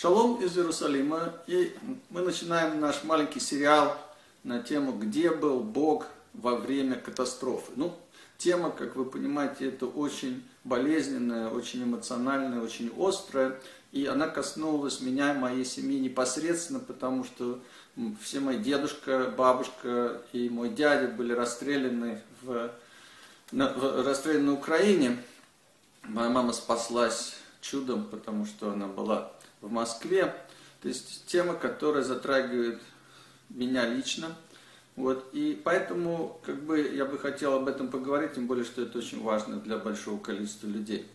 Шалом из Иерусалима. И мы начинаем наш маленький сериал на тему «Где был Бог во время катастрофы?». Ну, тема, как вы понимаете, это очень болезненная, очень эмоциональная, очень острая. И она коснулась меня и моей семьи непосредственно, потому что все мои дедушка, бабушка и мой дядя были расстреляны в, на, в, расстреляны на Украине. Моя мама спаслась чудом, потому что она была в Москве. То есть тема, которая затрагивает меня лично. Вот, и поэтому как бы, я бы хотел об этом поговорить, тем более, что это очень важно для большого количества людей.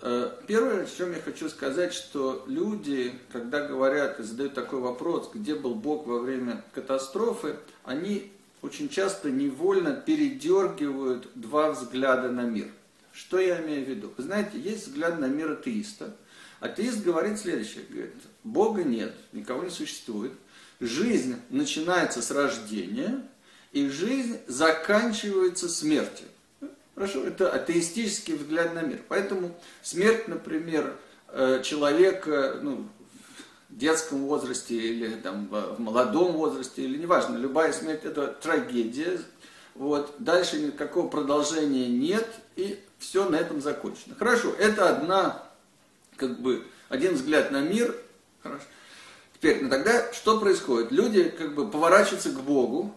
Э, первое, о чем я хочу сказать, что люди, когда говорят и задают такой вопрос, где был Бог во время катастрофы, они очень часто невольно передергивают два взгляда на мир. Что я имею в виду? Вы знаете, есть взгляд на мир атеиста – Атеист говорит следующее, говорит, Бога нет, никого не существует, жизнь начинается с рождения, и жизнь заканчивается смертью. Хорошо, это атеистический взгляд на мир. Поэтому смерть, например, э, человека ну, в детском возрасте или там, в молодом возрасте, или неважно, любая смерть это трагедия. Вот. Дальше никакого продолжения нет, и все на этом закончено. Хорошо, это одна как бы один взгляд на мир. Хорошо. Теперь, ну тогда что происходит? Люди как бы поворачиваются к Богу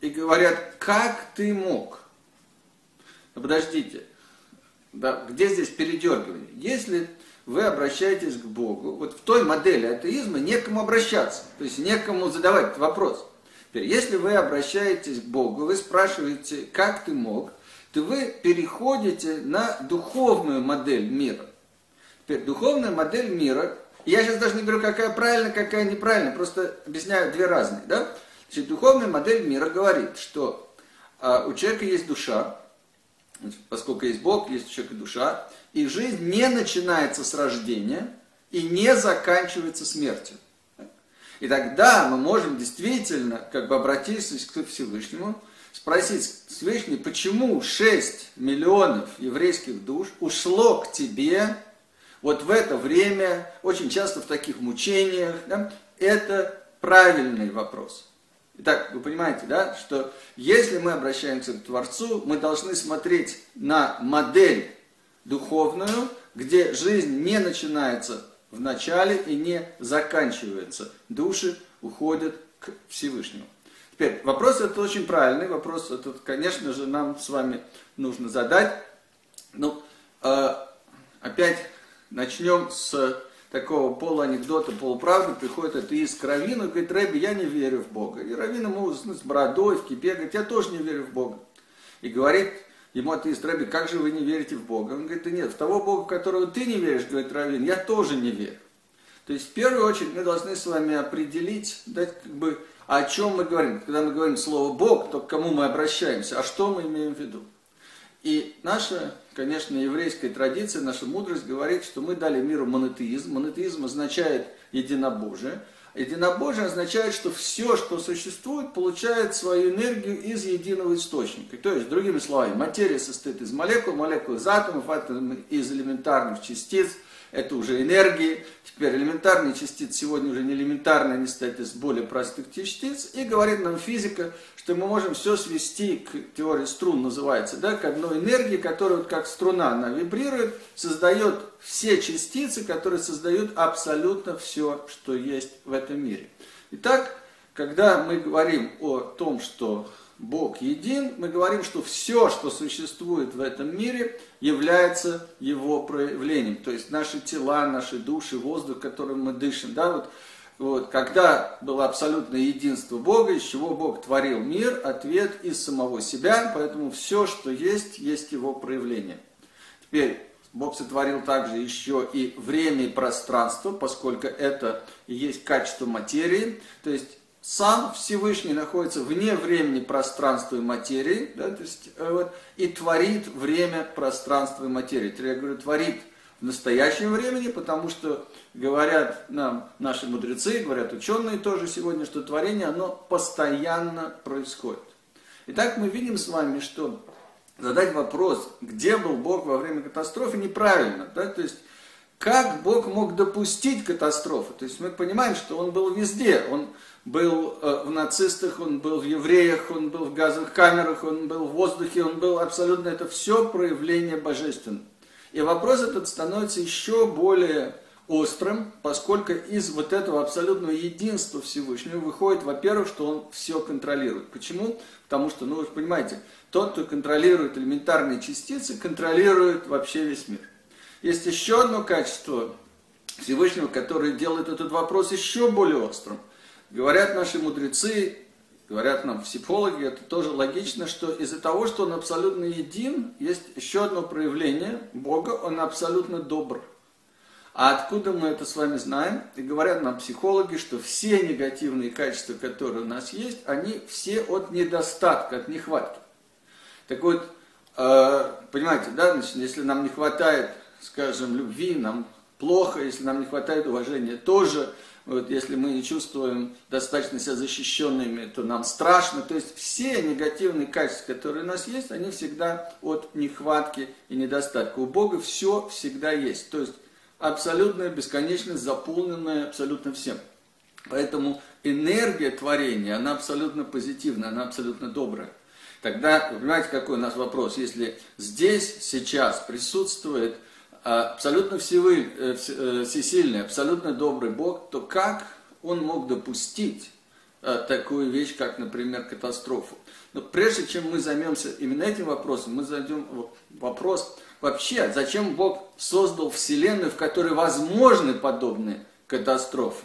и говорят, как ты мог? Подождите, да, где здесь передергивание? Если вы обращаетесь к Богу, вот в той модели атеизма некому обращаться, то есть некому задавать вопрос. Теперь, если вы обращаетесь к Богу, вы спрашиваете, как ты мог, то вы переходите на духовную модель мира. Теперь, духовная модель мира, я сейчас даже не говорю, какая правильная, какая неправильная, просто объясняю две разные. Да? Значит, духовная модель мира говорит, что а, у человека есть душа, поскольку есть Бог, есть у человека душа, и жизнь не начинается с рождения и не заканчивается смертью. И тогда мы можем действительно, как бы обратиться к Всевышнему, спросить Всевышний, почему 6 миллионов еврейских душ ушло к тебе вот в это время, очень часто в таких мучениях, да, это правильный вопрос. Итак, вы понимаете, да, что если мы обращаемся к Творцу, мы должны смотреть на модель духовную, где жизнь не начинается в начале и не заканчивается. Души уходят к Всевышнему. Теперь, вопрос этот очень правильный, вопрос этот, конечно же, нам с вами нужно задать. Ну, э, опять Начнем с такого полуанекдота, полуправды. Приходит атеист к Равину и говорит, Рэби, я не верю в Бога. И Равин ему с бородой, в кипе, говорит, я тоже не верю в Бога. И говорит ему атеист, Рэби, как же вы не верите в Бога? Он говорит, да нет, в того Бога, которого ты не веришь, говорит Равин, я тоже не верю. То есть в первую очередь мы должны с вами определить, дать как бы, о чем мы говорим. Когда мы говорим слово Бог, то к кому мы обращаемся, а что мы имеем в виду. И наша, конечно, еврейская традиция, наша мудрость говорит, что мы дали миру монотеизм. Монотеизм означает единобожие. Единобожие означает, что все, что существует, получает свою энергию из единого источника. То есть, другими словами, материя состоит из молекул, молекул из атомов, атомы из элементарных частиц, это уже энергии. Теперь элементарные частицы сегодня уже не элементарные, они состоят из более простых частиц. И говорит нам физика, что мы можем все свести к теории струн, называется, да, к одной энергии, которая вот как струна, она вибрирует, создает все частицы, которые создают абсолютно все, что есть в этом мире. Итак, когда мы говорим о том, что Бог един, мы говорим, что все, что существует в этом мире, является его проявлением. То есть наши тела, наши души, воздух, которым мы дышим. Да, вот, вот, когда было абсолютное единство Бога, из чего Бог творил мир, ответ из самого себя, поэтому все, что есть, есть его проявление. Теперь Бог сотворил также еще и время и пространство, поскольку это и есть качество материи. То есть сам Всевышний находится вне времени, пространства и материи, да, то есть, э, вот, и творит время, пространство и материи. Я говорю, творит в настоящем времени, потому что говорят нам наши мудрецы, говорят ученые тоже сегодня, что творение, оно постоянно происходит. Итак, мы видим с вами, что задать вопрос, где был Бог во время катастрофы, неправильно. Да? То есть как Бог мог допустить катастрофу? То есть мы понимаем, что Он был везде. Он был э, в нацистах, он был в евреях, он был в газовых камерах, он был в воздухе, он был абсолютно, это все проявление божественного. И вопрос этот становится еще более острым, поскольку из вот этого абсолютного единства Всевышнего выходит, во-первых, что он все контролирует. Почему? Потому что, ну вы же понимаете, тот, кто контролирует элементарные частицы, контролирует вообще весь мир. Есть еще одно качество Всевышнего, которое делает этот вопрос еще более острым. Говорят наши мудрецы, говорят нам психологи, это тоже логично, что из-за того, что он абсолютно един, есть еще одно проявление Бога, он абсолютно добр. А откуда мы это с вами знаем? И говорят нам психологи, что все негативные качества, которые у нас есть, они все от недостатка, от нехватки. Так вот, э, понимаете, да, значит, если нам не хватает, скажем, любви, нам плохо, если нам не хватает уважения, тоже, вот, если мы не чувствуем достаточно себя защищенными, то нам страшно. То есть все негативные качества, которые у нас есть, они всегда от нехватки и недостатка. У Бога все всегда есть. То есть абсолютная бесконечность, заполненная абсолютно всем. Поэтому энергия творения, она абсолютно позитивная, она абсолютно добрая. Тогда, вы понимаете, какой у нас вопрос? Если здесь, сейчас присутствует абсолютно всевы, э, э, всесильный, абсолютно добрый Бог, то как он мог допустить э, такую вещь, как, например, катастрофу? Но прежде чем мы займемся именно этим вопросом, мы зайдем вопрос, Вообще, зачем Бог создал Вселенную, в которой возможны подобные катастрофы?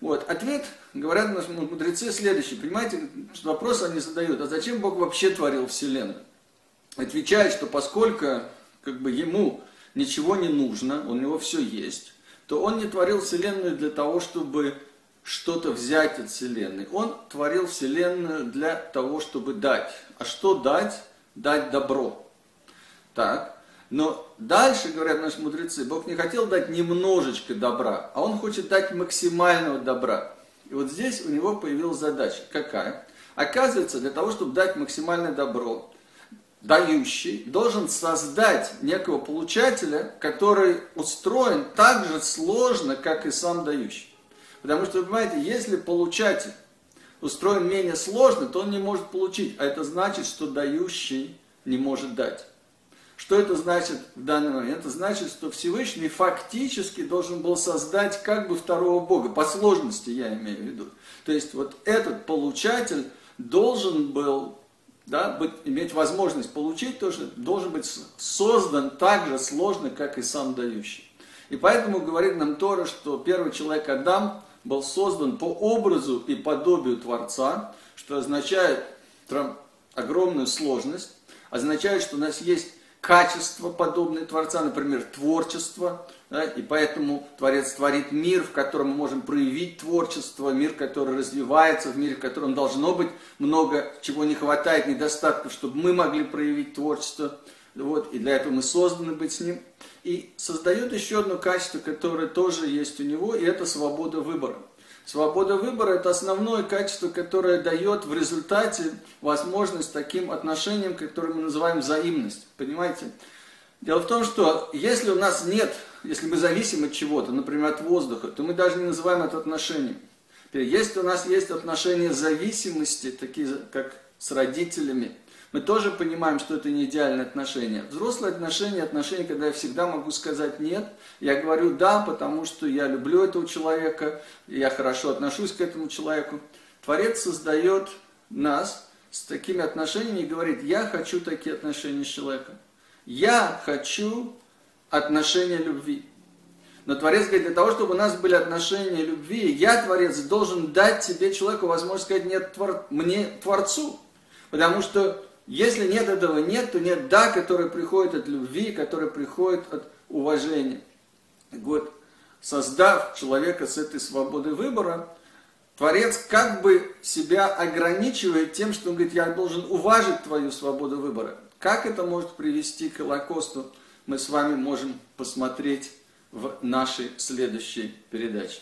Вот. Ответ, говорят наши мудрецы, следующий. Понимаете, вопрос они задают, а зачем Бог вообще творил Вселенную? Отвечает, что поскольку как бы, ему ничего не нужно, у него все есть, то он не творил Вселенную для того, чтобы что-то взять от Вселенной. Он творил Вселенную для того, чтобы дать. А что дать? Дать добро. Так. Но дальше, говорят наши мудрецы, Бог не хотел дать немножечко добра, а Он хочет дать максимального добра. И вот здесь у него появилась задача. Какая? Оказывается, для того, чтобы дать максимальное добро, дающий должен создать некого получателя, который устроен так же сложно, как и сам дающий. Потому что, вы понимаете, если получатель устроен менее сложно, то он не может получить. А это значит, что дающий не может дать. Что это значит в данный момент? Это значит, что Всевышний фактически должен был создать как бы второго Бога, по сложности я имею в виду. То есть вот этот получатель должен был да, быть, иметь возможность получить, тоже должен быть создан так же сложно, как и сам дающий. И поэтому говорит нам Тора, что первый человек Адам был создан по образу и подобию Творца, что означает огромную сложность, означает, что у нас есть качества, подобные Творца, например, творчество, да, и поэтому Творец творит мир, в котором мы можем проявить творчество, мир, который развивается, в мире, в котором должно быть много чего не хватает, недостатков, чтобы мы могли проявить творчество. Вот, и для этого мы созданы быть с ним. И создает еще одно качество, которое тоже есть у него, и это свобода выбора. Свобода выбора – это основное качество, которое дает в результате возможность таким отношениям, которые мы называем взаимность. Понимаете? Дело в том, что если у нас нет, если мы зависим от чего-то, например, от воздуха, то мы даже не называем это отношением. Если у нас есть отношения зависимости, такие как с родителями, мы тоже понимаем, что это не идеальные отношения. Взрослые отношения, отношения, когда я всегда могу сказать нет. Я говорю да, потому что я люблю этого человека, я хорошо отношусь к этому человеку. Творец создает нас с такими отношениями и говорит, я хочу такие отношения с человеком. Я хочу отношения любви. Но Творец говорит, для того, чтобы у нас были отношения любви, я, Творец, должен дать тебе, человеку, возможность сказать нет твор... мне, Творцу. Потому что если нет этого нет, то нет да, который приходит от любви, который приходит от уважения. Вот, создав человека с этой свободой выбора, Творец как бы себя ограничивает тем, что он говорит, я должен уважить твою свободу выбора. Как это может привести к Холокосту, мы с вами можем посмотреть в нашей следующей передаче.